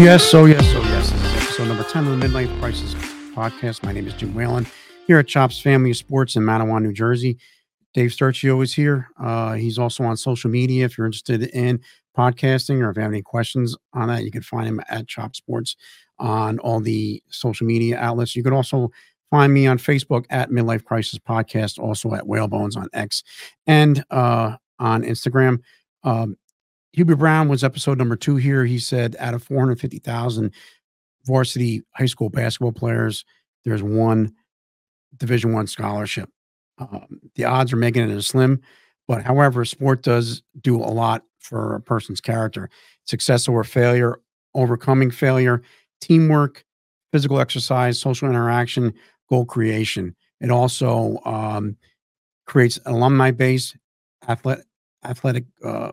Yes. Oh, yes. Oh, yes. This is episode number 10 of the Midlife Crisis podcast. My name is Jim Whelan here at Chops Family Sports in Matawan, New Jersey. Dave Sturcio is here. Uh, he's also on social media. If you're interested in podcasting or if you have any questions on that, you can find him at Chop Sports on all the social media outlets. You can also find me on Facebook at Midlife Crisis Podcast, also at Whalebones on X and uh, on Instagram. Um, Hubert Brown was episode number two here. He said out of 450,000 varsity high school basketball players, there's one Division One scholarship. Um, the odds are making it a slim, but however, sport does do a lot for a person's character. Success over failure, overcoming failure, teamwork, physical exercise, social interaction, goal creation. It also um, creates alumni base, athletic, athletic uh,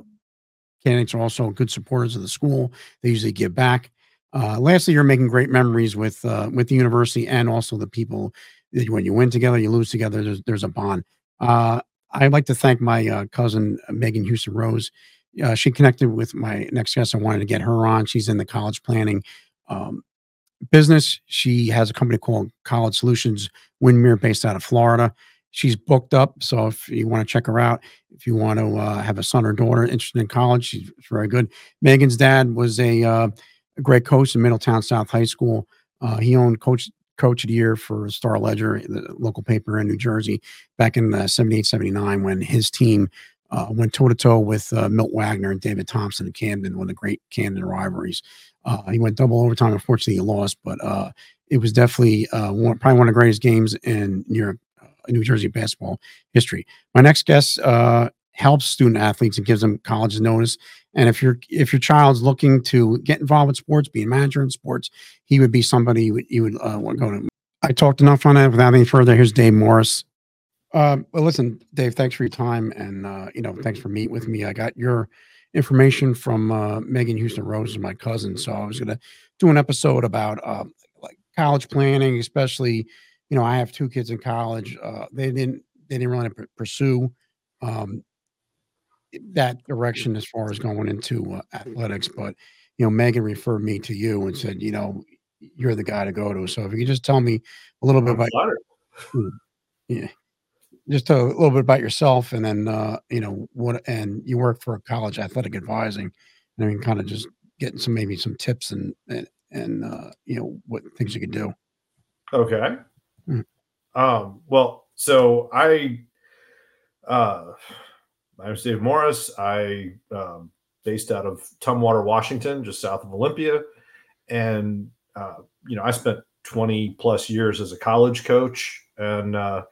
are also good supporters of the school. They usually give back. Uh, lastly, you're making great memories with uh, with the university and also the people that when you win together, you lose together. There's there's a bond. Uh, I'd like to thank my uh, cousin uh, Megan Houston Rose. Uh, she connected with my next guest. I wanted to get her on. She's in the college planning um, business. She has a company called College Solutions Windermere, based out of Florida she's booked up. So if you want to check her out, if you want to uh, have a son or daughter interested in college, she's very good. Megan's dad was a, uh, a great coach in Middletown South High School. Uh, he owned coach coach of the year for Star Ledger, the local paper in New Jersey, back in uh, 78, 79, when his team uh, went toe to toe with uh, Milt Wagner and David Thompson in Camden, one of the great Camden rivalries. Uh, he went double overtime. Unfortunately, he lost, but it was definitely one, probably one of the greatest games in New York New Jersey basketball history. My next guest uh, helps student athletes and gives them college notice. And if your if your child's looking to get involved with sports, be a manager in sports, he would be somebody you would, you would uh, want to go to. I talked enough on that. Without any further, here's Dave Morris. Uh, well, listen, Dave, thanks for your time, and uh, you know, thanks for meeting with me. I got your information from uh, Megan Houston Rose, my cousin. So I was going to do an episode about uh, like college planning, especially you know, I have two kids in college. Uh, they didn't they didn't really pursue um, that direction as far as going into uh, athletics. But you know, Megan referred me to you and said, you know, you're the guy to go to. So if you could just tell me a little bit about hmm, yeah, just a little bit about yourself, and then uh, you know what, and you work for a college athletic advising, and I mean, kind of just getting some maybe some tips and and, and uh, you know what things you could do. Okay. Mm. Um, well, so I, uh, is Dave Morris. I um, based out of Tumwater, Washington, just south of Olympia, and uh, you know I spent 20 plus years as a college coach, and uh,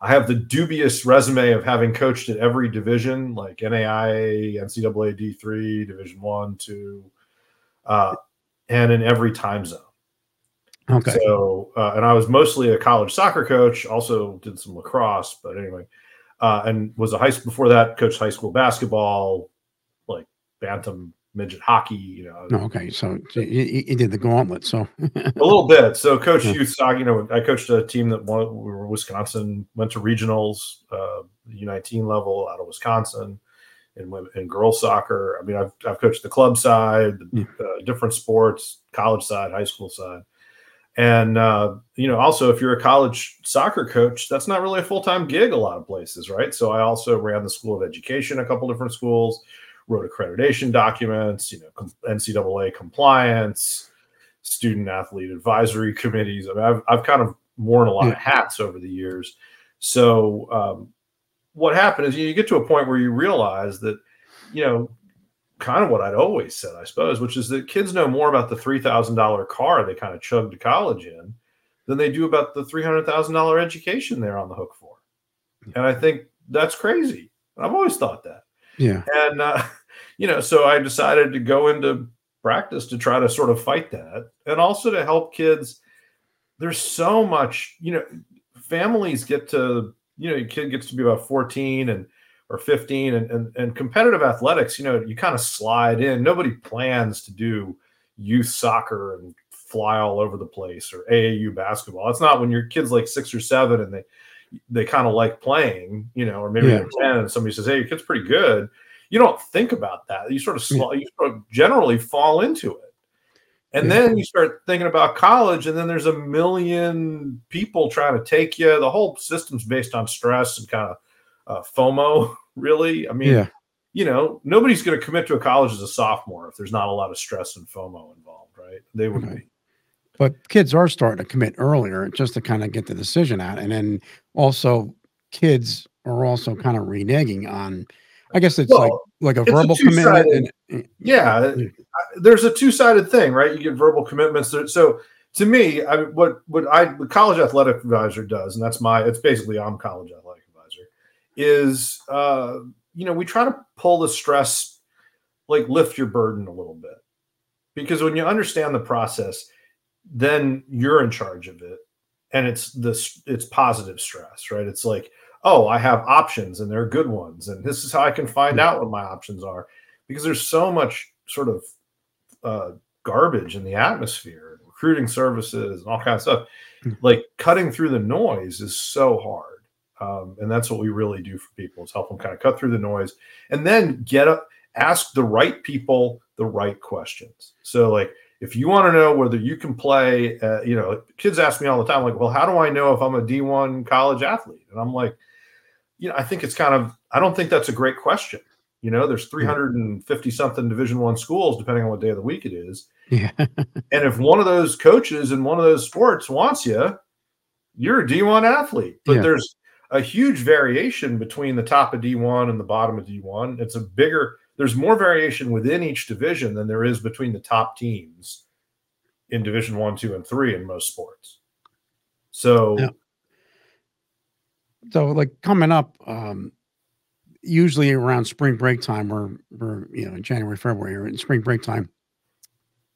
I have the dubious resume of having coached at every division, like NAIA, NCAA D3, Division One, Two, uh, and in every time zone. Okay. So, uh, and I was mostly a college soccer coach. Also did some lacrosse, but anyway, uh, and was a high school before that coached high school basketball, like bantam midget hockey. You know. Oh, okay, so you, did the gauntlet. So a little bit. So coach yeah. youth soccer. You know, I coached a team that won, we were Wisconsin, went to regionals, uh, U19 level out of Wisconsin. In, in girls soccer, I mean, I've, I've coached the club side, yeah. uh, different sports, college side, high school side and uh, you know, also if you're a college soccer coach, that's not really a full time gig a lot of places, right? So I also ran the School of Education, a couple different schools, wrote accreditation documents, you know, NCAA compliance, student athlete advisory committees. I mean, I've I've kind of worn a lot of hats over the years. So um, what happened is you get to a point where you realize that you know kind of what I'd always said, I suppose, which is that kids know more about the three thousand dollar car they kind of chugged to college in than they do about the three hundred thousand dollar education they're on the hook for. And I think that's crazy. I've always thought that. Yeah. And uh, you know, so I decided to go into practice to try to sort of fight that, and also to help kids. There's so much, you know, families get to, you know, your kid gets to be about 14 and or 15 and, and, and competitive athletics you know you kind of slide in nobody plans to do youth soccer and fly all over the place or aau basketball it's not when your kids like six or seven and they they kind of like playing you know or maybe yeah. they're 10 and somebody says hey your kid's pretty good you don't think about that you sort of, sl- you sort of generally fall into it And Yeah. then you start thinking about college, and then there's a million people trying to take you. The whole system's based on stress and kind of uh, FOMO, really. I mean, Yeah. you know, nobody's going to commit to a college as a sophomore if there's not a lot of stress and FOMO involved, right? They Right. be. But kids are starting to commit earlier just to kind of get the decision out. And then also kids are also kind of reneging on I guess it's like Well, like a it's a verbal commitment two-sided- and yeah, Yeah. There's a two-sided thing, right? You get verbal commitments. There- So to me, I what what I what college athletic advisor does, and that's my it's basically I'm college athletic is uh, you know, we try to pull the stress, like lift your burden a little bit. Because when you understand the process, then you're in charge of it. And it's this it's positive stress, right? It's like, oh, I have options and they're good ones. And this is how I can find out what my options are because there's so much sort of uh, garbage in the atmosphere, recruiting services, and all kinds of stuff. Mm. Like cutting through the noise is so hard, um, and that's what we really do for people is help them kind of cut through the noise, and then get up, ask the right people the right questions. So, like, if you want to know whether you can play, uh, you know, kids ask me all the time, like, well, how do I know if I'm a D1 college athlete? And I'm like, you know, I think it's kind of, I don't think that's a great question. You know, there's 350 something Division One schools, depending on what day of the week it is. yeah. And if one of those coaches in one of those sports wants you, you're a D1 athlete. But Yeah. there's a huge variation between the top of D1 and the bottom of D1. It's a bigger, there's more variation within each division than there is between the top teams in Division One, Two, and Three in most sports. So Yeah. So like coming up, um, usually around spring break time or or you know, in January, February or in spring break time,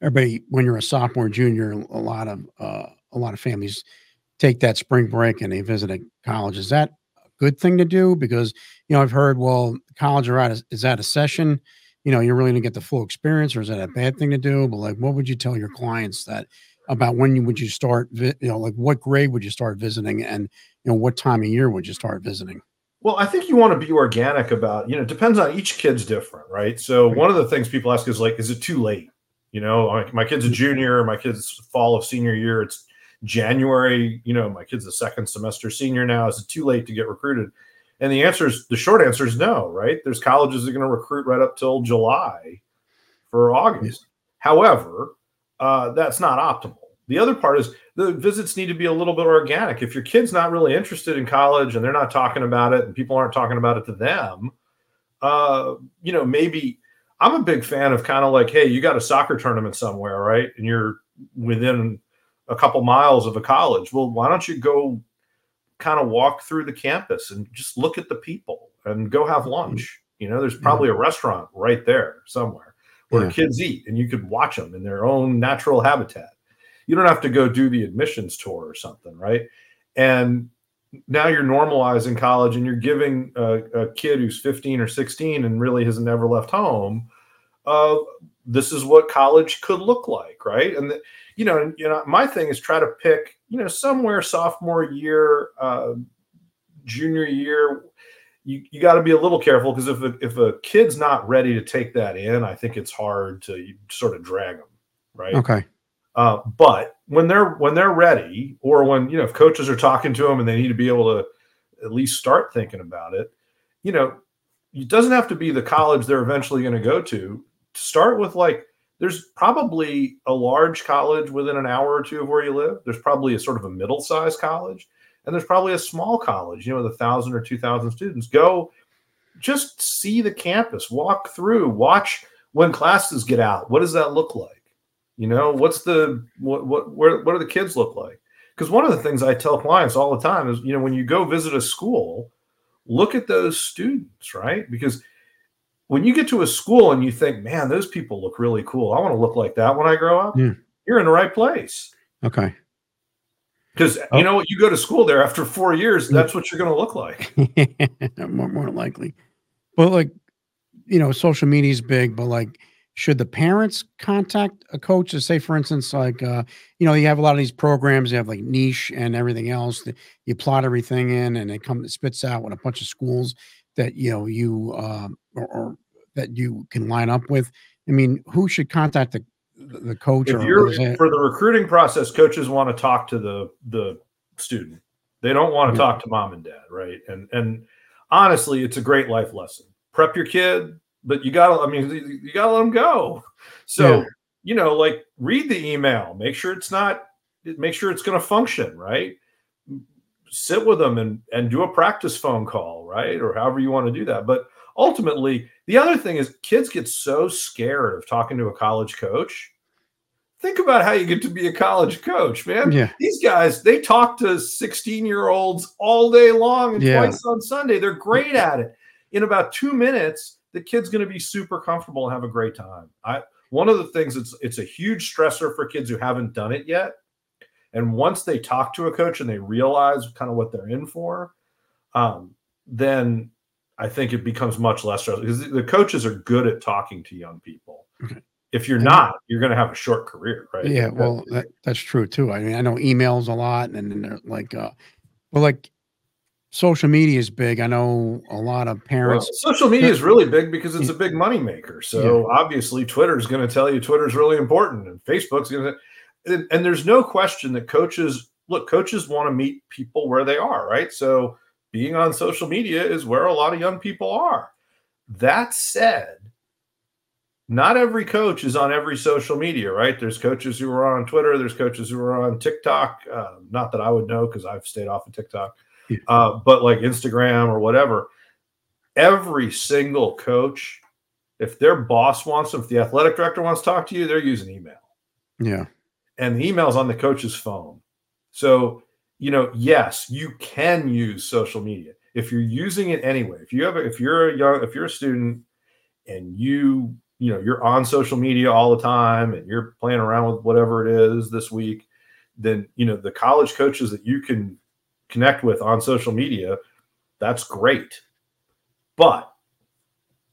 everybody when you're a sophomore, junior, a lot of uh a lot of families take that spring break and they visit a college. Is that a good thing to do? Because you know, I've heard, well, college are out of, is that a session? You know, you're really gonna get the full experience, or is that a bad thing to do? But like, what would you tell your clients that about when you would you start? Vi- you know, like what grade would you start visiting, and you know, what time of year would you start visiting? Well, I think you want to be organic about, you know, it depends on each kid's different, right? So one of the things people ask is like, is it too late? You know, like my kid's a mm-hmm. junior, my kid's fall of senior year, it's January, you know, my kid's a second semester senior now. Is it too late to get recruited? And the answer is the short answer is no, right? There's colleges that are going to recruit right up till July for August. However, uh, that's not optimal. The other part is the visits need to be a little bit organic. If your kid's not really interested in college and they're not talking about it and people aren't talking about it to them, uh, you know, maybe I'm a big fan of kind of like, hey, you got a soccer tournament somewhere, right? And you're within a couple miles of a college. Well, why don't you go kind of walk through the campus and just look at the people and go have lunch? You know, there's probably a restaurant right there somewhere where Yeah. kids eat and you could watch them in their own natural habitat. You don't have to go do the admissions tour or something, right? And now you're normalizing college and you're giving a, a kid who's 15 or 16 and really has never left home uh, this is what college could look like right and the, you know you know my thing is try to pick you know somewhere sophomore year uh, junior year you, you got to be a little careful because if a, if a kid's not ready to take that in i think it's hard to sort of drag them right Okay. uh, but when they're when they're ready, or when you know if coaches are talking to them and they need to be able to at least start thinking about it, you know, it doesn't have to be the college they're eventually going to go to. Start with like there's probably a large college within an hour or two of where you live. There's probably a sort of a middle-sized college, and there's probably a small college, you know, with a thousand or two thousand students. Go just see the campus, walk through, watch when classes get out. What does that look like? You know, what's the what what where what do the kids look like? Because one of the things I tell clients all the time is, you know, when you go visit a school, look at those students, right? Because when you get to a school and you think, man, those people look really cool. I want to look like that when I grow up. Yeah. You're in the right place. Okay. Because Oh. you know what, you go to school there after four years, that's what you're going to look like. more, more likely. But like, you know, social media is big, but like, should the parents contact a coach to say, for instance, like, uh, you know, you have a lot of these programs, you have like niche and everything else that you plot everything in and it comes, it spits out with a bunch of schools that, you know, you, um, or, or that you can line up with. I mean, who should contact the, the coach if or for the recruiting process, coaches want to talk to the the student. They don't want to Yeah. talk to mom and dad, right? And and honestly, it's a great life lesson. Prep your kid, but you gotta. I mean, you- you gotta let them go. So Yeah. you know, like read the email. Make sure it's not. Make sure it's going to function, right? Sit with them and and do a practice phone call, right, or however you want to do that. But ultimately, the other thing is kids get so scared of talking to a college coach. Think about how you get to be a college coach, man. yeah, These guys, they talk to 16 year olds all day long and Yeah. twice on Sunday. They're great at it. In about two minutes, the kid's going to be super comfortable and have a great time. I one of the things it's it's a huge stressor for kids who haven't done it yet. And once they talk to a coach and they realize kind of what they're in for, um, then I think it becomes much less stressful because the coaches are good at talking to young people. Okay. If you're not, you're going to have a short career, right? yeah. Well, that, that's true too. I mean, I know emails a lot, and then they're like, uh, well, like social media is big. I know a lot of Well, parents. social media is really big because it's a big money maker. So obviously, Twitter's going to tell you Twitter's really important, and Facebook's going to. And, and there's no question that coaches look. Coaches want to meet people where they are, right? So being on social media is where a lot of young people are. That said, not every coach is on every social media, right? There's coaches who are on Twitter. There's coaches who are on TikTok. Uh, not that I would know because I've stayed off of TikTok, Yeah. uh, but like Instagram or whatever. Every single coach, if their boss wants them, if the athletic director wants to talk to you, they're using email Yeah, and the email's on the coach's phone. So, you know, yes, you can use social media if you're using it anyway. If you have, if you're a young, if you're a student and you, you know, you're on social media all the time and you're playing around with whatever it is this week, then you know the college coaches that you can connect with on social media, that's great. But,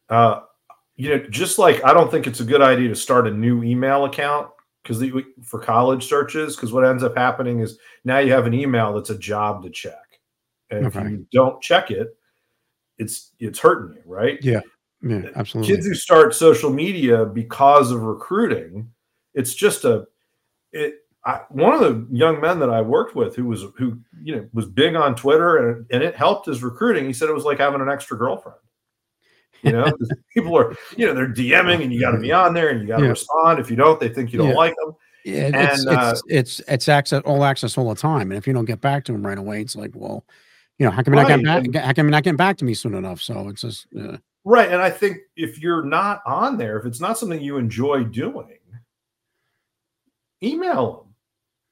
uh, you know, just like I don't think it's a good idea to start a new email account because for college searches because what ends up happening is now you have an email that's a job to check and if you don't check it it's it's hurting you right yeah, yeah. Absolutely. kids who start social media because of recruiting it's just a it I, one of the young men that I worked with who was who you know was big on Twitter and, and it helped his recruiting he said it was like having an extra girlfriend you know, people are you know they're DMing and you got to be on there and you got to Yeah. respond if you don't they think you don't Yeah. like them Yeah, it's And, uh, it's it's it's access all access all the time, and if you don't get back to them right away, it's like, well, you know, how come you're not getting Right, back? How come not getting back to me soon enough? So it's just, uh, Right. And I think if you're not on there, if it's not something you enjoy doing, email them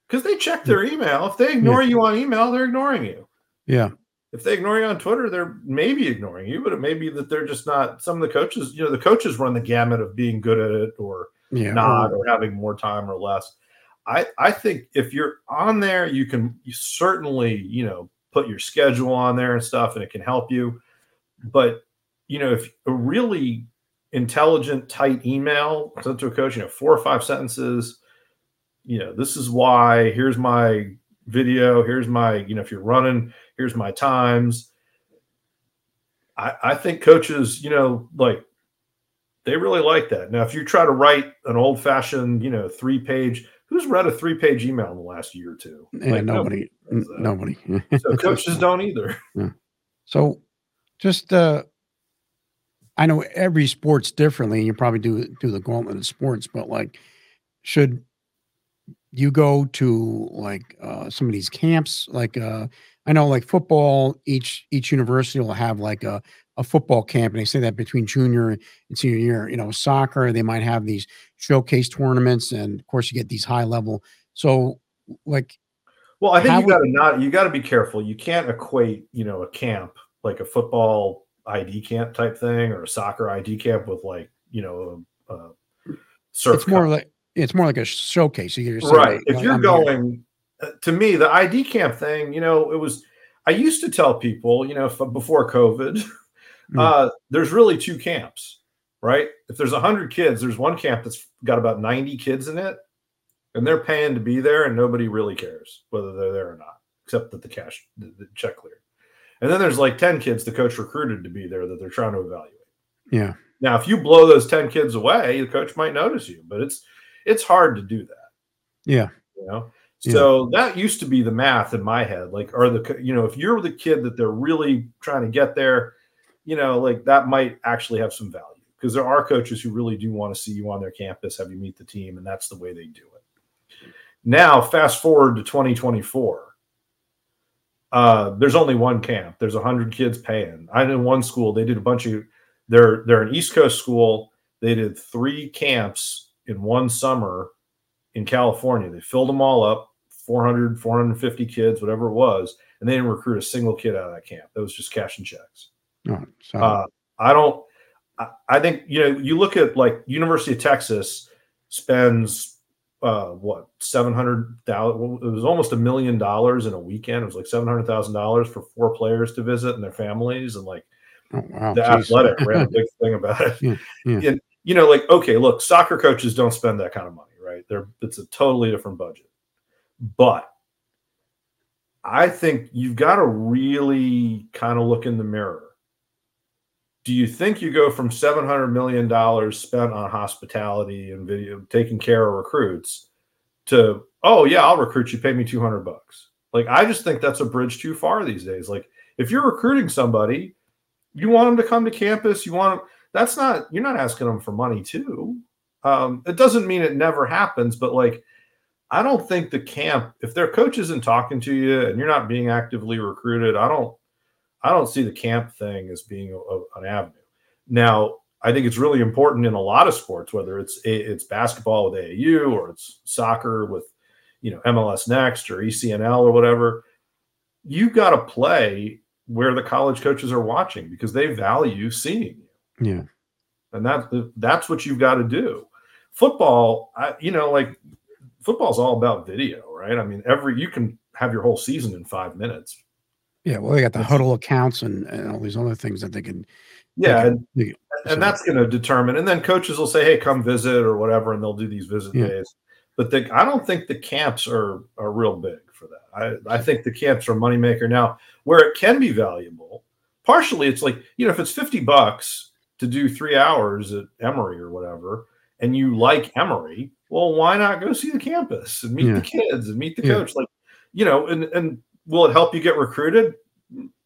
because they check their email. If they ignore you on email, they're ignoring you. yeah, If they ignore you on Twitter, they're maybe ignoring you, but it may be that they're just not. Some of the coaches, you know, the coaches run the gamut of being good at it or yeah, not or- having more time or less. I, I think if you're on there, you can you certainly, you know, put your schedule on there and stuff, and it can help you. But, you know, if a really intelligent, tight email sent to a coach, you know, four or five sentences, you know, this is why, here's my video, here's my, you know, if you're running, here's my times. I, I think coaches, you know, like they really like that. Now, if you try to write an old fashioned, you know, three page, who's read a three page email in the last year or two? yeah, Like, nobody, does n- nobody. So coaches don't either. So, just uh, I know every sport's differently. and You probably do do the gauntlet of sports, but like, should you go to like uh, some of these camps? Like, uh, I know like football, each each university will have like a a football camp, and they say that between junior and senior year. You know, soccer they might have these showcase tournaments, and of course you get these high level. So, like, Well, I think you got to not you got to be careful. You can't equate, you know, a camp like a football ID camp type thing or a soccer ID camp with like, you know, a, a surf. it's more like it's more like a showcase. So you're right. If you're I'm going uh, to me, the ID camp thing, you know, it was. I used to tell people, you know, before COVID, Mm. uh, there's really two camps, right? If there's hundred kids, there's one camp that's got about 90 kids in it, and they're paying to be there, and nobody really cares whether they're there or not, except that the cash, the, the check cleared. And then there's like 10 kids the coach recruited to be there that they're trying to evaluate. Yeah. Now, if you blow those 10 kids away, the coach might notice you, but it's it's hard to do that. Yeah. You know, so yeah. that used to be the math in my head. Like, are the, you know, if you're the kid that they're really trying to get there, you know, like that might actually have some value because there are coaches who really do want to see you on their campus, have you meet the team, and that's the way they do it. Now, fast forward to 2024. Uh, there's only one camp. There's 100 kids paying. I know one school, they did a bunch of, they're, they're an East Coast school. They did three camps in one summer in California. They filled them all up, 400, 450 kids, whatever it was, and they didn't recruit a single kid out of that camp. That was just cash and checks. Oh, uh, I don't. I, I think you know. You look at like University of Texas spends uh, what seven hundred thousand. It was almost a million dollars in a weekend. It was like seven hundred thousand dollars for four players to visit and their families, and like oh, wow, the geez. athletic ran a big thing about it. Yeah, yeah. And, you know, like okay, look, soccer coaches don't spend that kind of money, right? They're it's a totally different budget, but I think you've got to really kind of look in the mirror. Do you think you go from $700 million spent on hospitality and video taking care of recruits to oh yeah i'll recruit you pay me 200 bucks. Like i just think that's a bridge too far these days. Like if you're recruiting somebody you want them to come to campus you want them that's not you're not asking them for money too. Um, it doesn't mean it never happens but like i don't think the camp if their coach isn't talking to you and you're not being actively recruited i don't I don't see the camp thing as being a, a, an avenue. Now, I think it's really important in a lot of sports, whether it's it's basketball with AAU or it's soccer with you know MLS Next or ECNL or whatever. You've got to play where the college coaches are watching because they value seeing you. Yeah, and that that's what you've got to do. Football, I, you know, like football's all about video, right? I mean, every you can have your whole season in five minutes yeah, well, they got the Hudl accounts and, and all these other things that they can. Yeah, they can, and, and so. that's going to determine. And then coaches will say, "Hey, come visit" or whatever, and they'll do these visit yeah. days. But the, I don't think the camps are are real big for that. I, I think the camps are moneymaker. Now, where it can be valuable, partially, it's like you know, if it's fifty bucks to do three hours at Emory or whatever, and you like Emory, well, why not go see the campus and meet yeah. the kids and meet the yeah. coach? Like, you know, and and will it help you get recruited?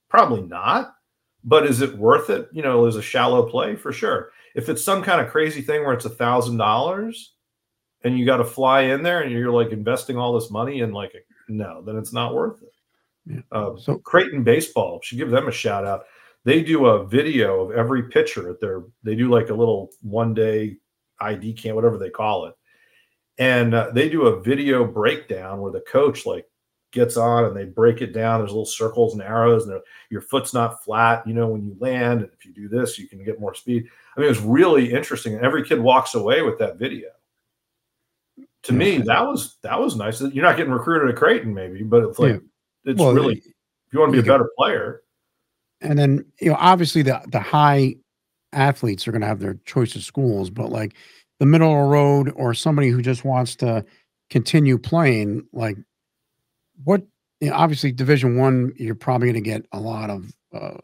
Probably not. But is it worth it? You know, as a shallow play for sure. If it's some kind of crazy thing where it's a thousand dollars and you got to fly in there and you're like investing all this money and like no, then it's not worth it. Yeah. Uh, so Creighton baseball should give them a shout out. They do a video of every pitcher at their. They do like a little one day ID camp, whatever they call it, and uh, they do a video breakdown where the coach like gets on and they break it down. There's little circles and arrows, and your foot's not flat. You know, when you land, and if you do this, you can get more speed. I mean, it was really interesting, and every kid walks away with that video. To yeah. me, that was that was nice. You're not getting recruited at Creighton, maybe, but it's like yeah. it's well, really if you want to be a better player. And then you know, obviously the the high athletes are going to have their choice of schools, but like the middle of the road or somebody who just wants to continue playing, like what you know, obviously division one you're probably going to get a lot of uh,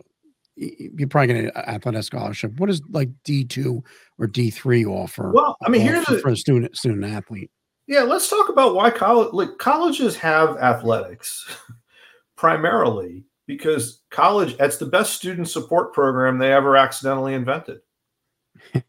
you're probably going to athletic scholarship. What is like d2 or d3 offer well i mean here's for, for a student student athlete? Yeah let's talk about why college like colleges have athletics primarily because college it's the best student support program they ever accidentally invented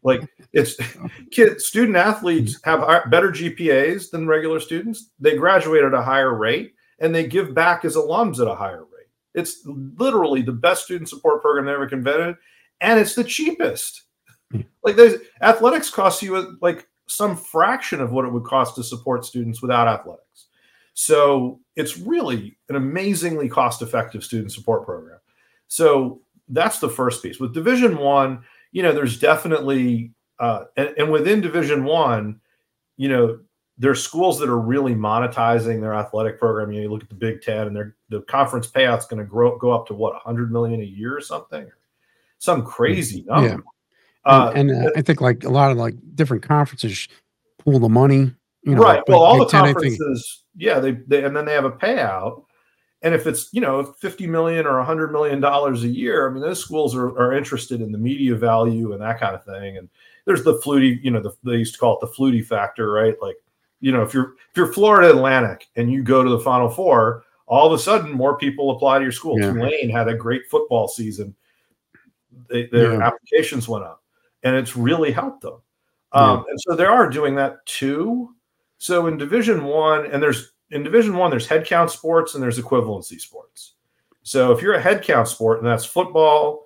like it's kid student athletes have better gpas than regular students they graduate at a higher rate and they give back as alums at a higher rate. It's literally the best student support program they ever invented, and it's the cheapest. Like there's athletics costs you like some fraction of what it would cost to support students without athletics. So it's really an amazingly cost-effective student support program. So that's the first piece. With Division One, you know, there's definitely uh, and, and within Division One, you know, there's schools that are really monetizing their athletic program. You, know, you look at the Big Ten, and their the conference payout's going to grow go up to what 100 million a year or something, some crazy number. Yeah. Uh, and, and uh, I think like a lot of like different conferences pool the money. You know, right. Well, all the 10, conferences, yeah, they, they and then they have a payout. And if it's you know 50 million or 100 million dollars a year, I mean those schools are, are interested in the media value and that kind of thing. And there's the Flutie, you know, the, they used to call it the Flutie factor, right? Like, you know, if you're if you're Florida Atlantic and you go to the Final Four, all of a sudden more people apply to your school. Yeah. Tulane had a great football season. They, their Yeah. applications went up, and it's really helped them. Um, And so they are doing that too. So in Division One, and there's in Division One, there's headcount sports and there's equivalency sports. So if you're a headcount sport, and that's football,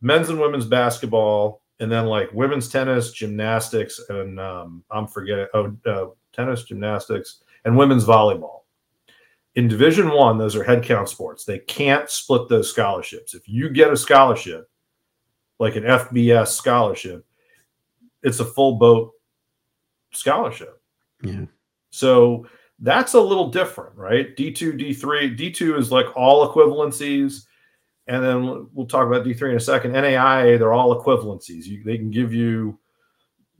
men's and women's basketball, and then like women's tennis, gymnastics, and um, I'm forgetting oh uh, tennis, gymnastics, and women's volleyball. In Division One, those are headcount sports. They can't split those scholarships. If you get a scholarship, like an FBS scholarship, it's a full boat scholarship. Yeah. So that's a little different, right? D2, D3, D2 is like all equivalencies. And then we'll talk about D3 in a second. NAIA, they're all equivalencies. You, they can give you,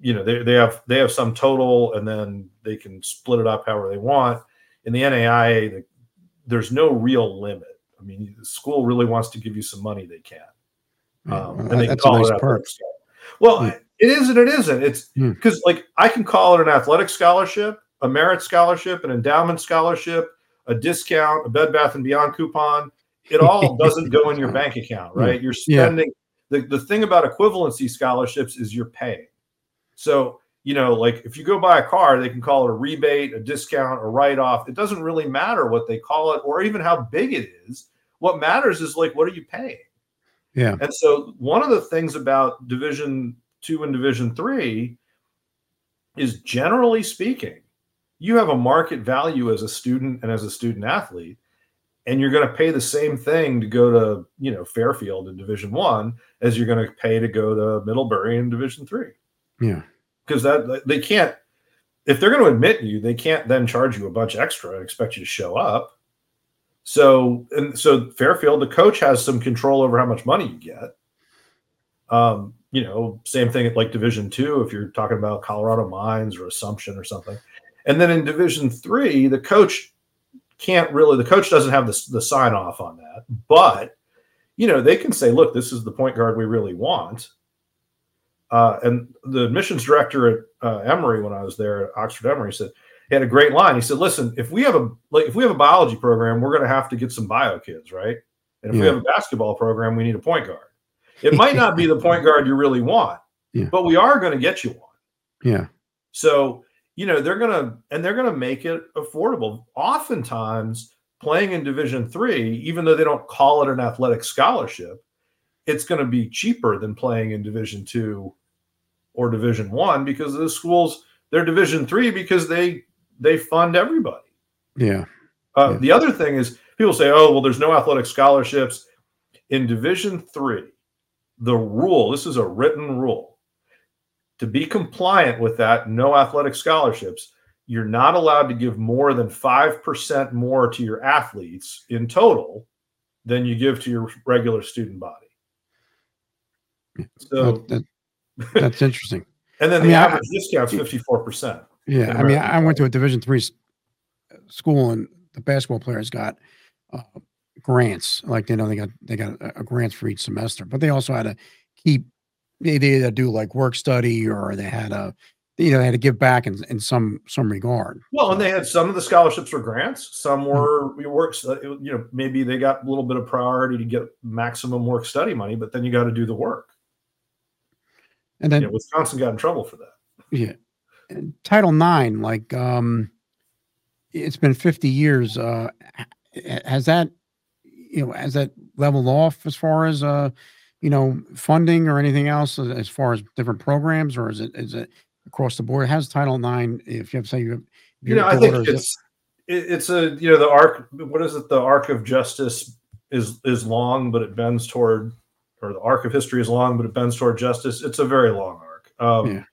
you know, they, they have they have some total and then they can split it up however they want. In the NAIA, the, there's no real limit. I mean, the school really wants to give you some money, they can. Um, and they that's call nice it perk. Well, Yeah. it is and it isn't. It's Hmm. because like I can call it an athletic scholarship, a merit scholarship, an endowment scholarship, a discount, a Bed Bath and Beyond coupon. It all doesn't go in your bank account, right? You're Yeah. spending the, the thing about equivalency scholarships is you're paying. So, you know, like if you go buy a car, they can call it a rebate, a discount, a write-off. It doesn't really matter what they call it or even how big it is. What matters is like what are you paying? Yeah. And so one of the things about Division two and Division three is generally speaking, you have a market value as a student and as a student athlete, and you're going to pay the same thing to go to you know Fairfield in Division one as you're going to pay to go to Middlebury in Division three. Yeah. Because that they can't if they're going to admit you, they can't then charge you a bunch extra and expect you to show up. So and so Fairfield, the coach has some control over how much money you get. Um, you know, same thing at like Division two, if you're talking about Colorado Mines or Assumption or something. And then in Division three, the coach can't really the coach doesn't have the, the sign off on that, but you know, they can say, look, this is the point guard we really want. Uh, and the admissions director at uh, Emory, when I was there at Oxford Emory, said he had a great line. He said, "Listen, if we have a like if we have a biology program, we're going to have to get some bio kids, right? And if we have a basketball program, we need a point guard. It might not be the point guard you really want, Yeah. but we are going to get you one. Yeah. So you know they're going to and they're going to make it affordable. Oftentimes, playing in Division three, even though they don't call it an athletic scholarship, it's going to be cheaper than playing in Division two or Division one because the schools they're Division three because they they fund everybody. Yeah. Uh, Yeah. The other thing is people say, "Oh, well, there's no athletic scholarships in Division three." The rule this is a written rule to be compliant with that no athletic scholarships. You're not allowed to give more than five percent more to your athletes in total than you give to your regular student body. So, That- that- that's interesting. and then I the mean, I- average discount's fifty four percent. Yeah, I mean, I went to a Division three school, and the basketball players got uh, grants. Like you know, they got they got a, a grants for each semester, but they also had to keep they they had to do like work study, or they had to you know they had to give back in in some some regard. Well, and they had some of the scholarships were grants. Some were we works. You know, maybe they got a little bit of priority to get maximum work study money, but then you got to do the work. and then You know, Wisconsin got in trouble for that. Yeah. And Title Nine, like um it's been 50 years. Uh has that you know, has that leveled off as far as uh, you know, funding or anything else as- as far as different programs, or is it is it across the board? Has Title Nine if you have say you have You know, I think it's it, it's a you know the arc. What is it? The arc of justice is is long, but it bends toward, or the arc of history is long, but it bends toward justice. It's a very long arc. Um, Yeah.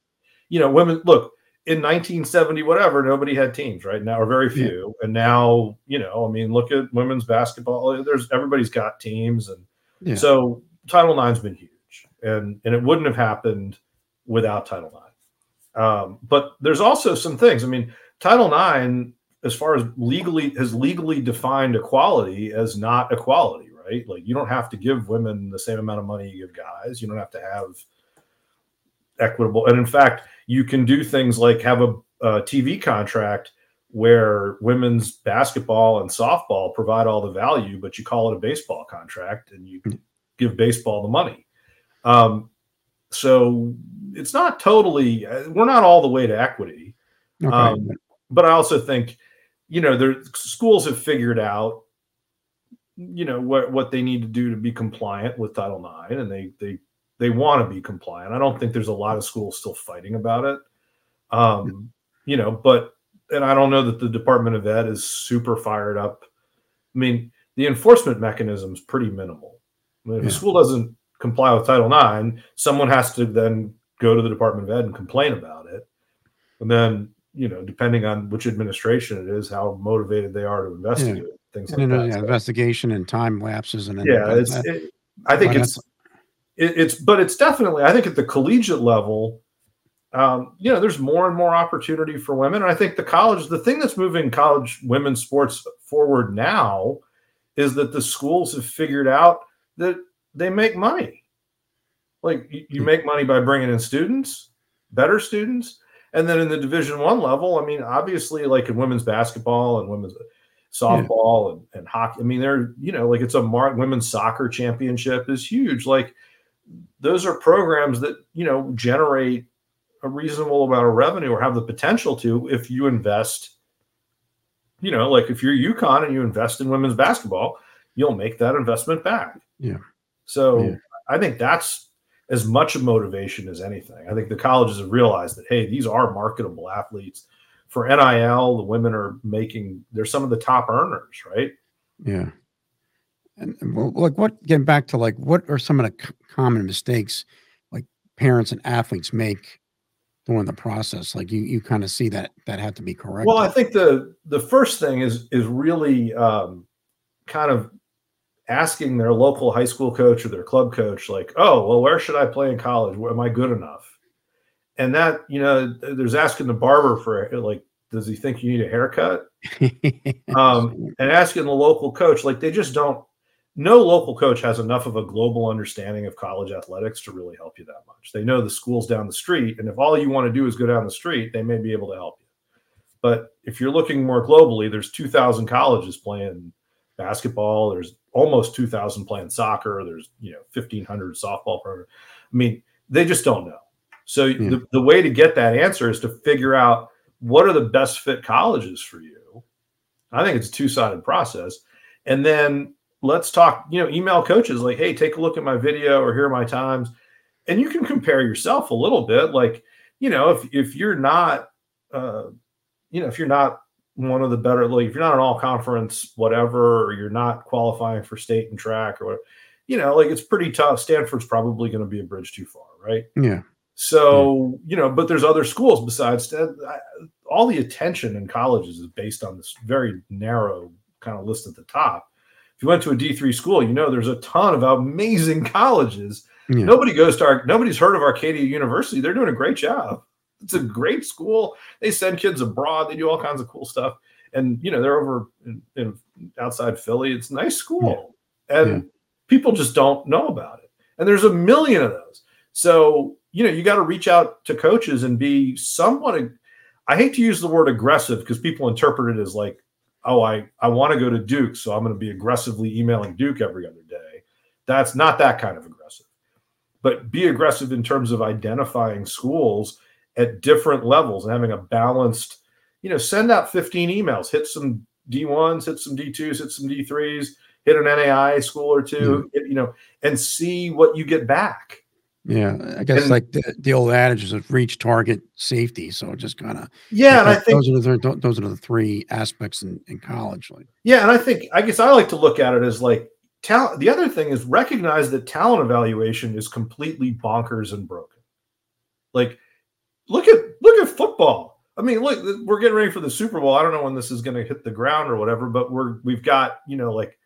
You know, women look in 1970, whatever. Nobody had teams, right now, or very Yeah. few. And now, you know, I mean, look at women's basketball. There's everybody's got teams, and yeah. so Title IX's been huge, and and it wouldn't have happened without Title IX. Um, but there's also some things. I mean, Title IX, as far as legally, has legally defined equality as not equality, right? Like you don't have to give women the same amount of money you give guys. You don't have to have equitable. And in fact, you can do things like have a, a TV contract where women's basketball and softball provide all the value, but you call it a baseball contract and you give baseball the money. Um, so it's not totally, uh, we're not all the way to equity. Okay. Um, but I also think, you know, their schools have figured out, you know, what what they need to do to be compliant with Title IX, and they they they want to be compliant. I don't think there's a lot of schools still fighting about it. Um, you know, but and I don't know that the Department of Ed is super fired up. I mean, the enforcement mechanism is pretty minimal. If Yeah. a school doesn't comply with Title IX, someone has to then go to the Department of Ed and complain about it. And then, you know, depending on which administration it is, how motivated they are to investigate it, things and like that. yeah, investigation and time lapses and yeah, it's. that- It, I think it's it, it's but it's definitely i think at the collegiate level um, you know there's more and more opportunity for women and i think the college the thing that's moving college women's sports forward now is that the schools have figured out that they make money. Like you, make money by bringing in students better students and then in the division one level i mean obviously like in women's basketball and women's uh, softball and, and hockey i mean they're you know like it's a women's soccer championship is huge. Like those are programs that you know generate a reasonable amount of revenue or have the potential to if you invest you know like if you're UConn and you invest in women's basketball you'll make that investment back Yeah. so Yeah. i think that's as much a motivation as anything i think the colleges have realized that hey these are marketable athletes for nil the women are making they're some of the top earners right Yeah. And and like what getting back to like what are some of the c- common mistakes like parents and athletes make during the process? Like you you kind of see that that had to be corrected. Well, I think the the first thing is is really um, kind of asking their local high school coach or their club coach, like, "Oh, well, where should I play in college? Where am I good enough?" And that you know, there's asking the barber for like, does he think you need a haircut? Um, and asking the local coach, like, they just don't. No local coach has enough of a global understanding of college athletics to really help you that much. They know the schools down the street, and if all you want to do is go down the street, they may be able to help you. But if you're looking more globally, there's 2,000 colleges playing basketball. There's almost 2,000 playing soccer. There's you know 1,500 softball programs. I mean, they just don't know. So Yeah. the, the way to get that answer is to figure out what are the best fit colleges for you. I think it's a two sided process, and then let's talk. You know, email coaches like, hey, take a look at my video or here are my times, and you can compare yourself a little bit. Like, you know, if if you're not uh, you know, if you're not one of the better, like if you're not an all conference, whatever, or you're not qualifying for state and track or whatever, you know, like it's pretty tough. Stanford's probably going to be a bridge too far, right? yeah. So, you know, but there's other schools besides all the attention in colleges is based on this very narrow kind of list at the top. If you went to a D3 school, you know, there's a ton of amazing colleges Yeah. Nobody goes to our, nobody's heard of Arcadia University. They're doing a great job. It's a great school. They send kids abroad. They do all kinds of cool stuff. And you know, they're over in, in outside Philly. It's a nice school. And Yeah. people just don't know about it. And there's a million of those. So, you know, you got to reach out to coaches and be somewhat ag- I hate to use the word aggressive because people interpret it as like, oh, I, I want to go to Duke, so I'm going to be aggressively emailing Duke every other day. That's not that kind of aggressive but be aggressive in terms of identifying schools at different levels and having a balanced, you know, send out 15 emails, hit some D1s, hit some D2s, hit some D3s, hit an NAI school or two, hit- you know, and see what you get back. Yeah. I guess And- like the, the old adage is of reach, target, safety. So just kind of Yeah, and I think those are the th- those are the three aspects in, in college. Like Yeah, and I think I guess I like to look at it as like talent. The other thing is recognize that talent evaluation is completely bonkers and broken. Like, look at look at football. I mean, look, we're getting ready for the Super Bowl. I don't know when this is going to hit the ground or whatever, but we're we've got you know like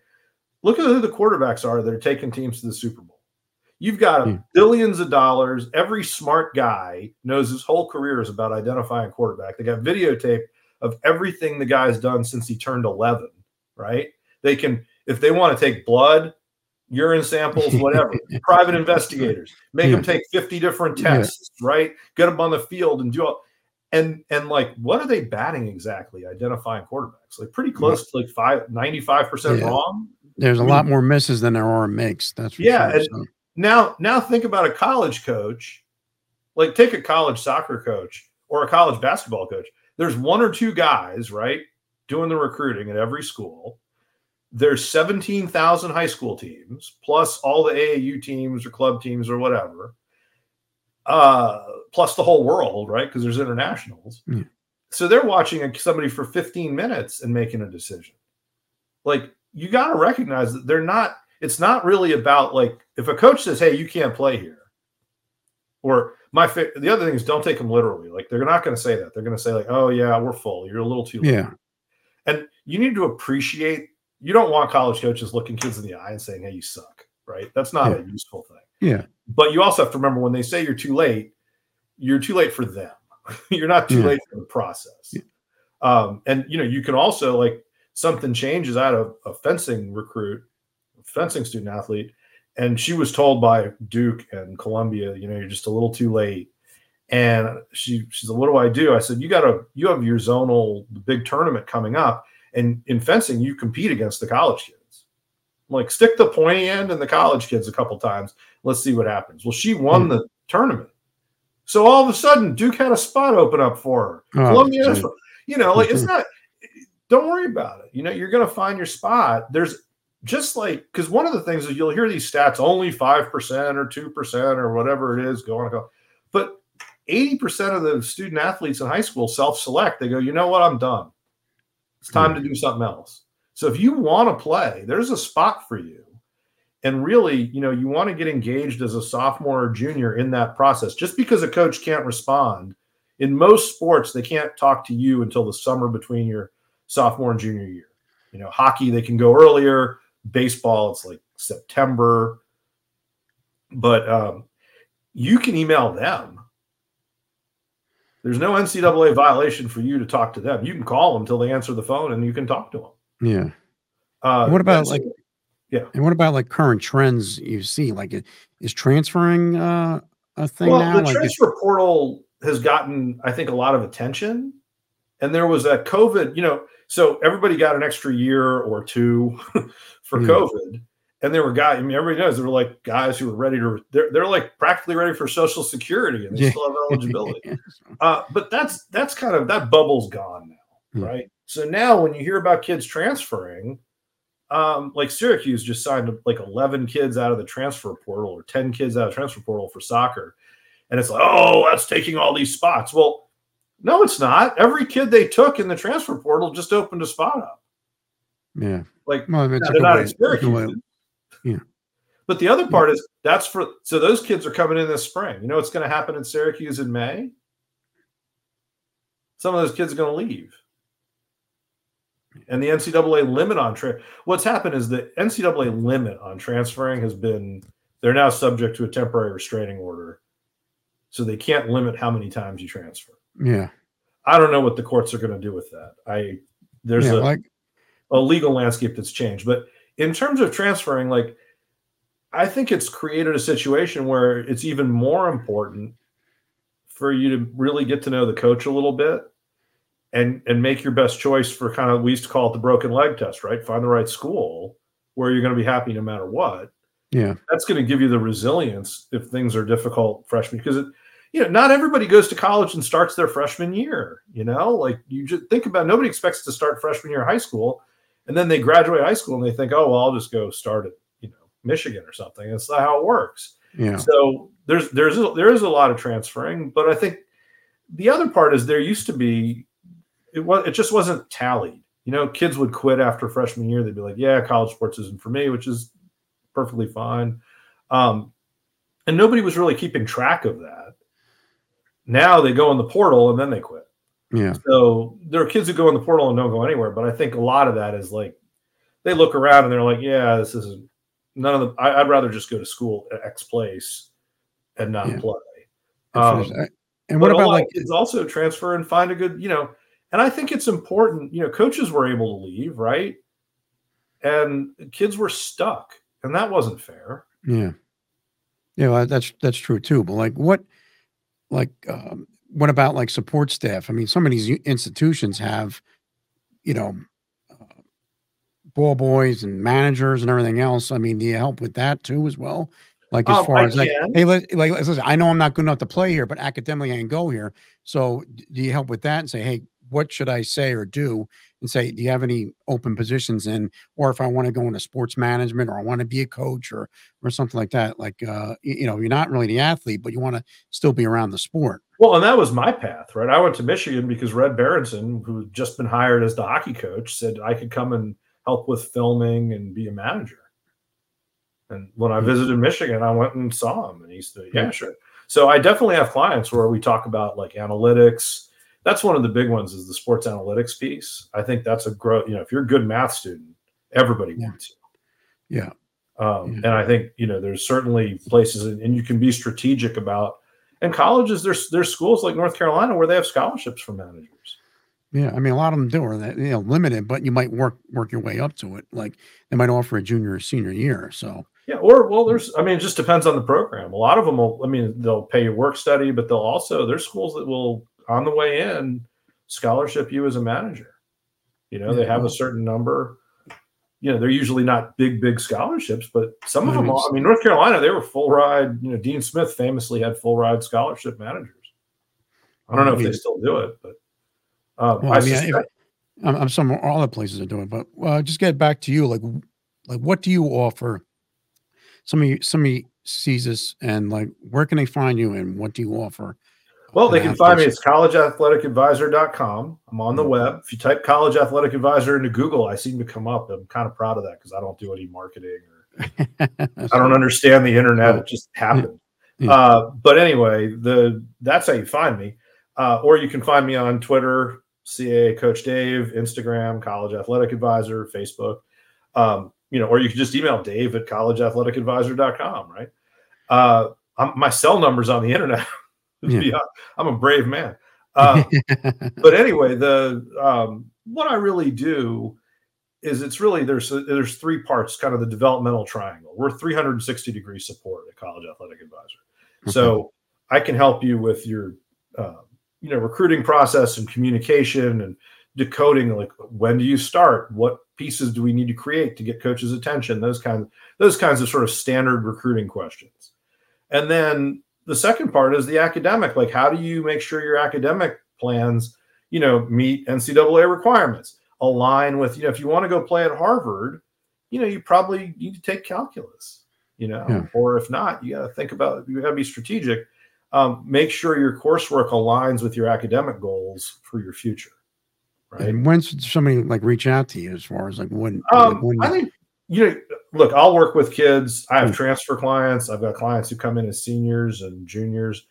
look at who the quarterbacks are that are taking teams to the Super Bowl. You've got Hmm. billions of dollars. Every smart guy knows his whole career is about identifying quarterback. They got videotape of everything the guy's done since he turned 11, right? They can, if they want to take blood, urine samples, whatever. Private investigators make Yeah. them take 50 different Yeah. tests, right? Get them on the field and do all. And and like, what are they batting exactly? Identifying quarterbacks, like pretty close to like five, 95 percent Yeah. wrong. There's a I lot more misses than there are makes. That's Yeah, sure. so, Now, now think about a college coach. Like, take a college soccer coach or a college basketball coach. There's one or two guys, right, doing the recruiting at every school. There's 17,000 high school teams, plus all the AAU teams or club teams or whatever, uh, plus the whole world, right? Because there's internationals. Yeah. So they're watching somebody for 15 minutes and making a decision. Like, you got to recognize that they're not it's not really about like if a coach says, "Hey, you can't play here," or my fa- the other thing is don't take them literally. Like they're not going to say that. They're going to say like, "Oh yeah, we're full. You're a little too." late." yeah. and you need to appreciate. You don't want college coaches looking kids in the eye and saying, "Hey, you suck." Right? That's not a useful thing. Yeah. But you also have to remember when they say you're too late, you're too late for them. you're not too Yeah. late for the process. Yeah. Um, and you know, you can also like something changes out of a fencing recruit, fencing student athlete, and she was told by Duke and Columbia, you know, you're just a little too late. And she she's like, what do I do? I said, you gotta you have your zonal big tournament coming up. And in fencing, you compete against the college kids. Like stick the pointy end and the college kids a couple times. Let's see what happens. Well, she won Hmm. the tournament. So all of a sudden, Duke had a spot open up for her. Oh, Columbia, you know, like it's Mhm. not. Don't worry about it. You know, you're going to find your spot. There's just like because one of the things is you'll hear these stats only five percent or two percent or whatever it is going to go, but eighty percent of the student athletes in high school self-select. They go, you know what, I'm done. It's time to do something else. So if you want to play, there's a spot for you. And really, you know, you want to get engaged as a sophomore or junior in that process. Just because a coach can't respond, in most sports, they can't talk to you until the summer between your sophomore and junior year. You know, hockey, they can go earlier. Baseball, it's like September. But um, you can email them. There's no NCAA violation for you to talk to them. You can call them until they answer the phone and you can talk to them. Yeah. Uh, What about, like? Yeah. And what about like current trends you see? Like, is transferring uh, a thing well, now? the Like, is- transfer portal has gotten, I think, a lot of attention. And there was a COVID, you know, so everybody got an extra year or two for Yeah. COVID. And there were guys, I mean, everybody knows there were like guys who were ready to, they're, they're like practically ready for Social Security and they still have eligibility. Uh, but that's that's kind of that bubble's gone now, Hmm. right? So now when you hear about kids transferring, um, like Syracuse just signed like 11 kids out of the transfer portal or 10 kids out of transfer portal for soccer. And it's like, oh, that's taking all these spots. Well, no, it's not. Every kid they took in the transfer portal just opened a spot up. yeah. Like Well, they're not way- at it's a good Syracuse. Yeah. But the other part is that's for so those kids are coming in this spring. You know what's going to happen in Syracuse in May? Some of those kids are going to leave. And the NCAA limit on tra- what's happened is the NCAA limit on transferring has been they're now subject to a temporary restraining order. So they can't limit how many times you transfer. Yeah. I don't know what the courts are going to do with that. I there's yeah. a like, a legal landscape that's changed. But in terms of transferring, like I think it's created a situation where it's even more important for you to really get to know the coach a little bit and and make your best choice for kind of we used to call it the broken leg test, right? Find the right school where you're going to be happy no matter what. yeah. That's going to give you the resilience if things are difficult freshman because it you know, not everybody goes to college and starts their freshman year. You know, like you just think about nobody expects to start freshman year of high school, and then they graduate high school and they think, oh, well, I'll just go start at you know Michigan or something. That's not how it works. Yeah. So there's there's a, there is a lot of transferring, but I think the other part is there used to be it was it just wasn't tallied. You know, kids would quit after freshman year. They'd be like, "Yeah, college sports isn't for me," which is perfectly fine. Um, and nobody was really keeping track of that. Now they go in the portal and then they quit. Yeah. So there are kids who go in the portal and don't go anywhere. But I think a lot of that is like they look around and they're like, "Yeah, this isn't none of the. I, I'd rather just go to school at X place and not Yeah. play." And Um, and what about like kids also transfer and find a good, you know, and I think it's important, you know, coaches were able to leave, right? And kids were stuck. and that wasn't fair. Yeah. Yeah, that's that's true too. But like, what, like, um, what about like support staff? I mean, some of these institutions have, you know, uh, ball boys and managers and everything else. I mean, do you help with that too as well? Like as Um, far I as like, hey, let, like, listen, I know I'm not good enough to play here, but academically I can go here. So do you help with that and say, hey, what should I say or do? And say, do you have any open positions in, or if I want to go into sports management or I want to be a coach or or something like that. Like, uh, y- you know, you're not really the athlete, but you want to still be around the sport. Well, and that was my path, right? I went to Michigan because Red Berenson, who had just been hired as the hockey coach, said I could come and help with filming and be a manager. And when I Hmm. visited Michigan, I went and saw him, and he said, "Yeah, sure." So I definitely have clients where we talk about like analytics. That's one of the big ones is the sports analytics piece. I think that's a growth. You know, if you're a good math student, everybody Yeah. wants Yeah. Um, Yeah. And I think you know there's certainly places, and you can be strategic about. And colleges, there's there's schools like North Carolina where they have scholarships for managers. Yeah. I mean, a lot of them do are that, you know, limited, but you might work, work your way up to it. Like they might offer a junior or senior year. So, Yeah, or well, there's. I mean, it just depends on the program. A lot of them will. I mean, they'll pay your work study, but they'll also there's schools that will on the way in scholarship you as a manager. You know, they Yeah. have a certain number. You know, they're usually not big, big scholarships, but some of them. mean, Are, I mean, North Carolina, they were full ride. You know, Dean Smith famously had full ride scholarship managers. I don't know I if they still do it, but um, well, I, I mean, suspect, I'm, I'm some other places are doing, but uh, just get back to you. Like, like what do you offer? Somebody, somebody sees this and like, where can they find you and what do you offer? Well, they can find me. It's collegeathleticadvisor.com. I'm on the web. If you type college athletic advisor into Google, I seem to come up. I'm kind of proud of that because I don't do any marketing or I don't understand the internet. It just happened. Yeah. Uh, but anyway, the that's how you find me. Uh, or you can find me on Twitter, CA Coach Dave, Instagram, College Athletic Advisor, Facebook. Um, you know, or you can just email Dave at collegeathleticadvisor.com, right? Uh, I'm, my cell number's on the internet. Yeah. I'm a brave man. Uh, but anyway, the um, what I really do is it's really there's there's three parts, kind of the developmental triangle. We're 360 degree support at College Athletic Advisor, so I can help you with your uh, you know recruiting process and communication and decoding like when do you start, what pieces do we need to create to get coaches' attention, those kinds those kinds of sort of standard recruiting questions, and then the second part is the academic like how do you make sure your academic plans you know meet ncaa requirements align with you know if you want to go play at harvard you know you probably need to take calculus you know Yeah. or if not you got to think about you got to be strategic um, make sure your coursework aligns with your academic goals for your future right And when should somebody like reach out to you as far as like when? like, um, when I think you know. Look, I'll work with kids. I have Hmm. transfer clients. I've got clients who come in as seniors and juniors.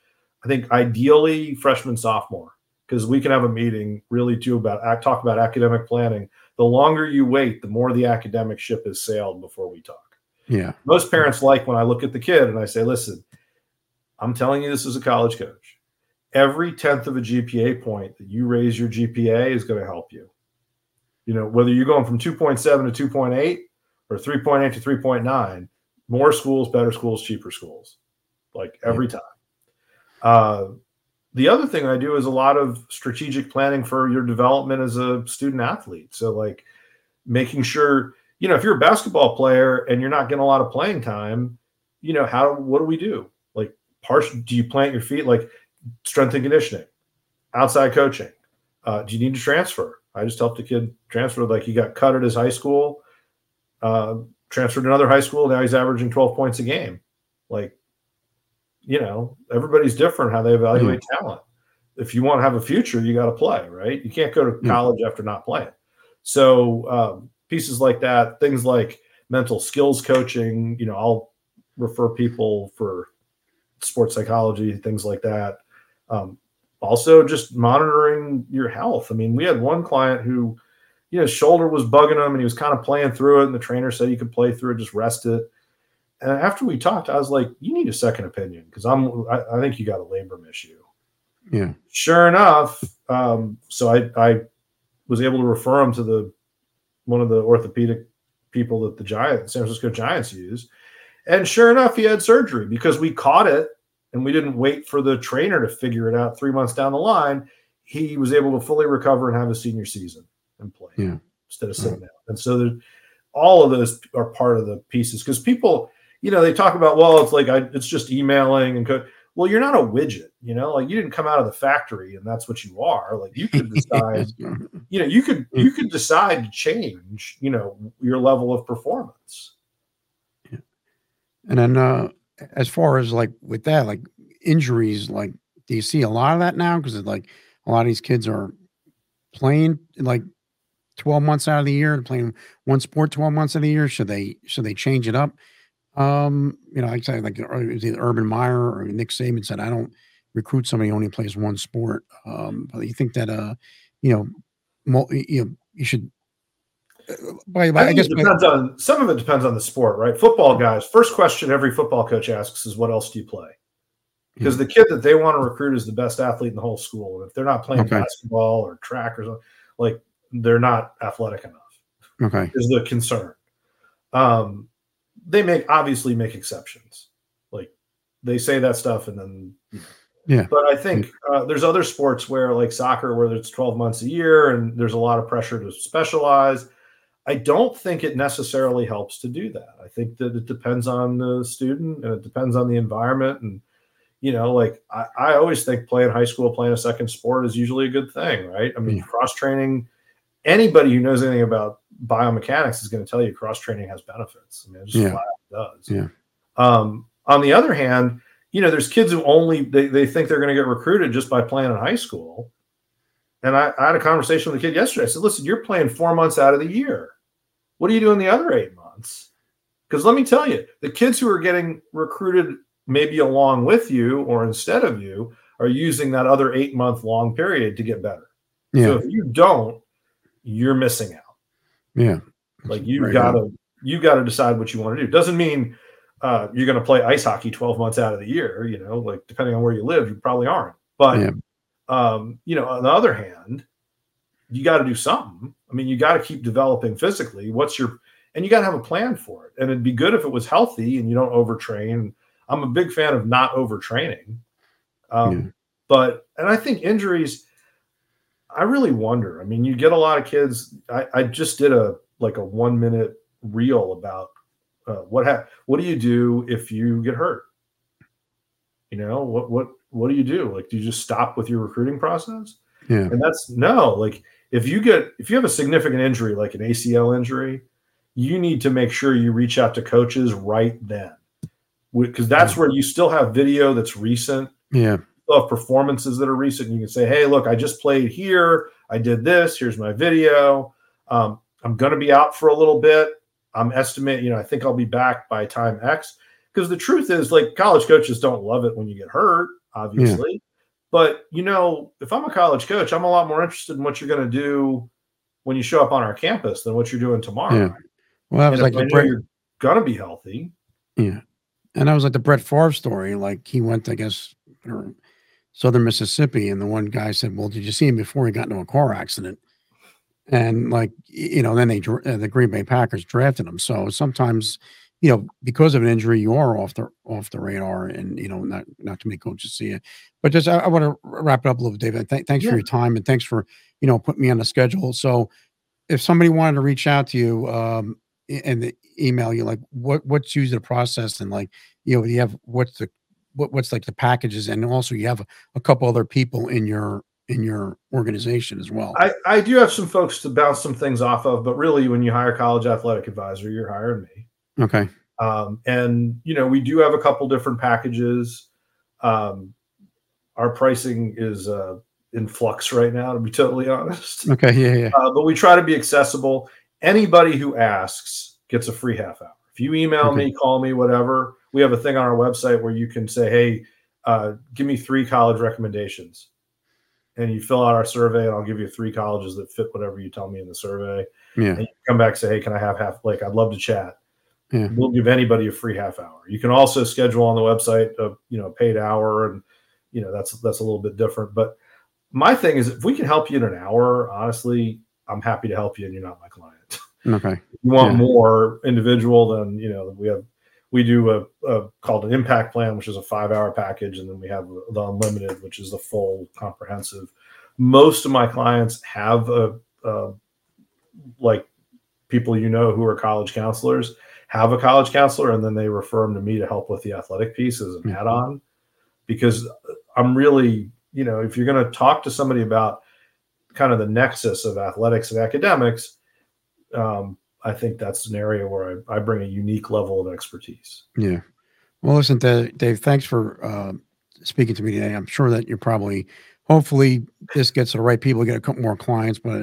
I think ideally freshman, sophomore, because we can have a meeting really do about talk about academic planning. The longer you wait, the more the academic ship has sailed before we talk. yeah, Most parents like when I look at the kid and I say, "Listen, I'm telling you this as a college coach. Every tenth of a GPA point that you raise your GPA is going to help you. You know, whether you're going from 2.7 to 2.8 or 3.8 to 3.9, more schools, better schools, cheaper schools, like every time. Uh, the other thing I do is a lot of strategic planning for your development as a student athlete. So, like making sure, you know, if you're a basketball player and you're not getting a lot of playing time, you know, how, what do we do? Like, partial, do you plant your feet? Like, strength and conditioning, outside coaching. Uh, do you need to transfer? I just helped a kid transfer. Like he got cut at his high school, uh, transferred to another high school. Now he's averaging 12 points a game. Like, you know, everybody's different how they evaluate talent. If you want to have a future, you got to play, right? You can't go to Yeah. college after not playing. So um, pieces like that, things like mental skills coaching, you know, I'll refer people for sports psychology, things like that. Um, also, just monitoring your health. I mean, we had one client who, you know, his shoulder was bugging him and he was kind of playing through it. And the trainer said he could play through it, just rest it. And after we talked, I was like, you need a second opinion because I'm, I, I think you got a labrum issue. yeah, Sure enough, um, so I, I was able to refer him to the one of the orthopedic people that the Giants, San Francisco Giants use. And sure enough, he had surgery because we caught it and we didn't wait for the trainer to figure it out three months down the line. He was able to fully recover and have a senior season and play yeah. instead of sitting out. And so there, all of those are part of the pieces because people, you know, they talk about, well, it's like I, it's just emailing and co- well, you're not a widget, you know, like you didn't come out of the factory and that's what you are. Like you could decide, you know, you could you could decide to change, you know, your level of performance. Yeah. And then uh as far as like with that, like injuries, like do you see a lot of that now? Because like a lot of these kids are playing like 12 months out of the year, playing one sport 12 months of the year. Should they should they change it up? Um, you know, like I said like uh, either Urban Meyer or Nick Saban said, I don't recruit somebody who only plays one sport. Um, but you think that uh, you know, mo- you know, you should. Uh, by, by, I, I guess it by- depends on some of it depends on the sport, right? Football guys, first question every football coach asks is, "What else do you play?" Because the kid that they want to recruit is the best athlete in the whole school, and if they're not playing Okay. basketball or track or something, like they're not athletic enough. okay, is the concern. Um, they make obviously make exceptions, like they say that stuff and then you know. Yeah. But I think uh, there's other sports where like soccer, where it's 12 months a year and there's a lot of pressure to specialize. I don't think it necessarily helps to do that. I think that it depends on the student and it depends on the environment and you know, like I, I always think playing high school, playing a second sport is usually a good thing, right? I mean, Yeah. cross training, anybody who knows anything about biomechanics is going to tell you cross training has benefits. I mean, it just Yeah. flat does. Yeah. Um, on the other hand, you know, there's kids who only they, they think they're going to get recruited just by playing in high school. And I, I had a conversation with a kid yesterday. I said, listen, you're playing four months out of the year. What are you doing the other eight months? Because let me tell you, the kids who are getting recruited maybe along with you or instead of you are using that other eight month long period to get better. yeah, So if you don't, you're missing out. yeah, Like you've Right got to you got to decide what you want to do. Doesn't mean uh, you're going to play ice hockey 12 months out of the year. You know, like depending on where you live, you probably aren't. But Yeah. um, you know, on the other hand, you got to do something. I mean, you got to keep developing physically. What's your and you got to have a plan for it. And it'd be good if it was healthy and you don't overtrain. I'm a big fan of not overtraining. Um, Yeah. But and I think injuries. I really wonder. I mean, you get a lot of kids. I, I just did a like a one minute reel about uh, what ha- what do you do if you get hurt? You know what what what do you do? Like, do you just stop with your recruiting process? yeah, And that's no. Like, if you get if you have a significant injury, like an ACL injury, you need to make sure you reach out to coaches right then, because that's where you still have video that's recent yeah, of performances that are recent. You can say, "Hey, look, I just played here. I did this. Here's my video. Um, I'm going to be out for a little bit. I'm estimating, you know, I think I'll be back by time X." Because the truth is, like, college coaches don't love it when you get hurt, obviously. But you know, if I'm a college coach, I'm a lot more interested in what you're going to do when you show up on our campus than what you're doing tomorrow. Yeah. Well, I was And like I Brett, you're going to be healthy. yeah, and that was like the Brett Favre story. Like he went, I guess, or Southern Mississippi, and the one guy said, "Well, did you see him before he got into a car accident?" And like you know, then they uh, the Green Bay Packers drafted him. So sometimes, you know, because of an injury, you are off the off the radar, and you know, not not too many coaches see it. But just I, I want to wrap it up a little, David. Th- thanks Yeah. for your time, and thanks for you know putting me on the schedule. So if somebody wanted to reach out to you um and the email you like what what's usually the process and like you know you have what's the what, what's like the packages and also you have a, a couple other people in your in your organization as well I, I do have some folks to bounce some things off of, but really, when you hire college athletic advisor, you're hiring me. okay Um, and you know, we do have a couple different packages. Um, our pricing is uh, in flux right now, to be totally honest. okay yeah yeah Uh, but we try to be accessible. Anybody who asks gets a free half hour. If you email Okay. me, call me, whatever, we have a thing on our website where you can say, "Hey, uh, give me three college recommendations," and you fill out our survey, and I'll give you three colleges that fit whatever you tell me in the survey. yeah And you come back and say, "Hey, can I have half? Like, I'd love to chat." Yeah. We'll give anybody a free half hour. You can also schedule on the website a you know a paid hour, and you know that's that's a little bit different. But my thing is, if we can help you in an hour, honestly, I'm happy to help you, and you're not my client. Okay. You want Yeah. more individual, then you know we have we do a, a called an impact plan, which is a five hour package, and then we have the unlimited, which is the full comprehensive. Most of my clients have a, a like people you know who are college counselors have a college counselor, and then they refer them to me to help with the athletic piece as an Mhm. add on, because I'm really you know if you're going to talk to somebody about kind of the nexus of athletics and academics. Um, I think that's an area where I, I bring a unique level of expertise. Yeah. Well, listen, Dave, thanks for uh, speaking to me today. I'm sure that you're probably, hopefully, this gets to the right people, get a couple more clients. But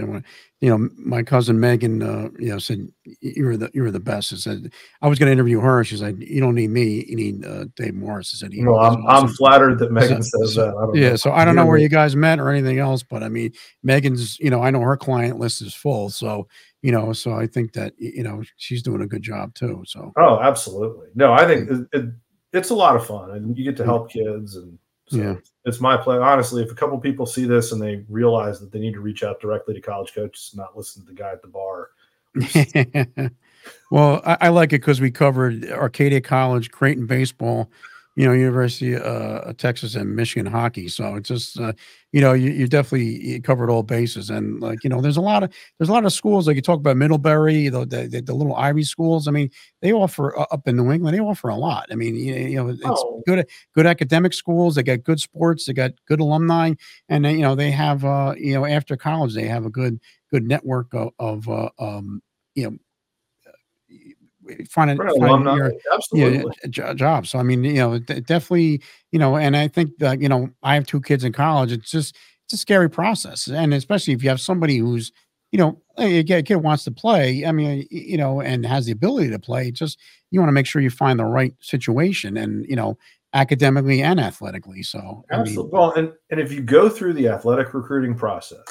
you know, my cousin Megan, uh, you know, said you were the you were the best. I said I was going to interview her. She said you don't need me. You need uh, Dave Morris. I said he- Well, I'm, I'm flattered that Megan So- says that. Yeah, know. so I don't know where you guys met or anything else, but I mean, Megan's, you know, I know her client list is full. So, you know, so I think that, you know, she's doing a good job too. So, Oh, absolutely. No, I think it, it, it's a lot of fun, and you get to mm. help kids, and so Yeah. it's my play. Honestly, if a couple people see this and they realize that they need to reach out directly to college coaches, not listen to the guy at the bar. well, I, I like it because we covered Arcadia College, Creighton baseball, you know, University uh, of Texas and Michigan hockey. So it's just, uh, you know, you, you definitely covered all bases. And like, you know, there's a lot of, there's a lot of schools, like you talk about Middlebury, the, the, the, the little Ivy schools. I mean, they offer uh, up in New England, they offer a lot. I mean, you, you know, it's Oh. good, good academic schools. They got good sports. They got good alumni. And they, you know, they have, uh, you know, after college, they have a good, good network of, of uh, um, you know, finding, Right, alumni, your, absolutely. yeah, j- j- job. So I mean, you know, definitely, you know, and I think that you know, I have two kids in college. It's just it's a scary process, and especially if you have somebody who's, you know, a kid wants to play. I mean, you know, and has the ability to play. Just you want to make sure you find the right situation, and you know, academically and athletically. So I mean, Absolutely. Well, and, and if you go through the athletic recruiting process,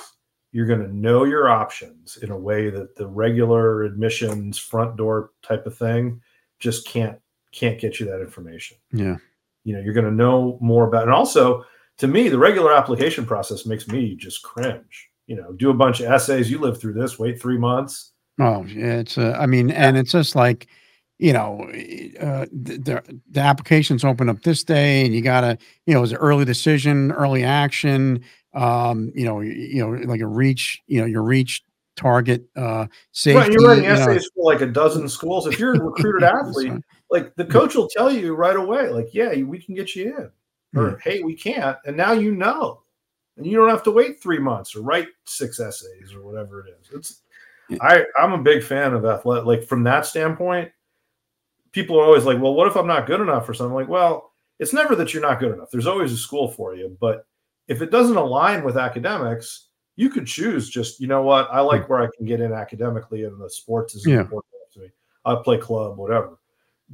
you're going to know your options in a way that the regular admissions front door type of thing just can't can't get you that information. yeah, You know, you're going to know more about and also to me, the regular application process makes me just cringe. You know, do a bunch of essays, you live through this, wait 3 months. Oh, yeah, it's uh, I mean, and it's just like, you know, uh, the, the the applications open up this day, and you gotta, you know, it's an early decision, early action. Um, you know, you know, like a reach, you know, your reach target, uh, safety. Right, you're writing you know. essays for like a dozen schools. If you're a recruited athlete, like the coach will tell you right away, like, yeah, we can get you in. Or Yeah. hey, we can't. And now you know. And you don't have to wait three months or write six essays or whatever it is. It's I, I'm a big fan of athletic like from that standpoint, people are always like, Well, what if I'm not good enough or something? Like, well, it's never that you're not good enough. There's always a school for you. But if it doesn't align with academics, you could choose just, you know what, I like hmm. where I can get in academically and the sports is Yeah. important to me. I play club, whatever.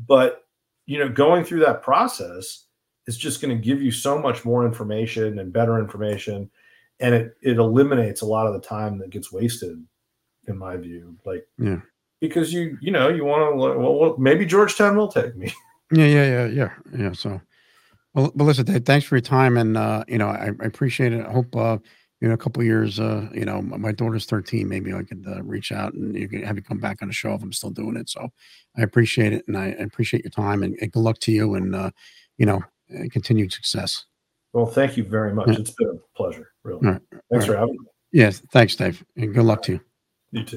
But you know, going through that process is just going to give you so much more information and better information. And it it eliminates a lot of the time that gets wasted, in my view. Like Yeah. because you you know you want to well, well maybe Georgetown will take me. yeah, yeah, yeah, yeah, yeah. So, well, Melissa, thanks for your time, and uh, you know, I, I appreciate it. I hope uh, you know, a couple of years, uh, you know, my my daughter's 13. Maybe I could uh, reach out and you can have you come back on the show if I'm still doing it. So I appreciate it. And I, I appreciate your time and, and good luck to you and, uh, you know, uh, continued success. Well, thank you very much. Yeah. It's been a pleasure, really. All right. Thanks for having me. Yes. Thanks, Dave. And good luck to you. You too.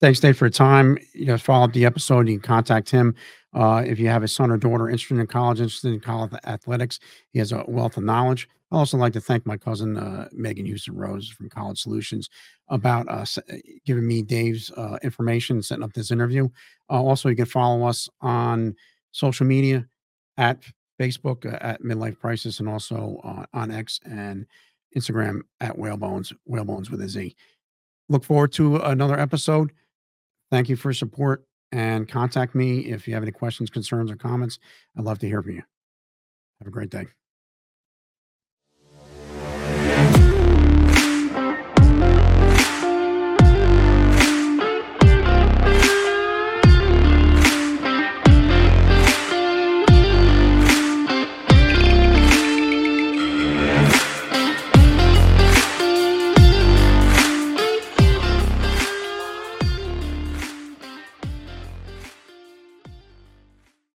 Thanks, Dave, for your time. You know, follow up the episode. You can contact him uh, if you have a son or daughter interested in college, interested in college athletics. He has a wealth of knowledge. I also like to thank my cousin uh, Megan Houston Rose from College Solutions about uh, uh, giving me Dave's uh, information setting up this interview. Uh, also, you can follow us on social media at Facebook at Midlife Crisis and also on X and Instagram at Whalebones, Whalebones with a Z. Look forward to another episode. Thank you for support and contact me if you have any questions, concerns, or comments. I'd love to hear from you. Have a great day.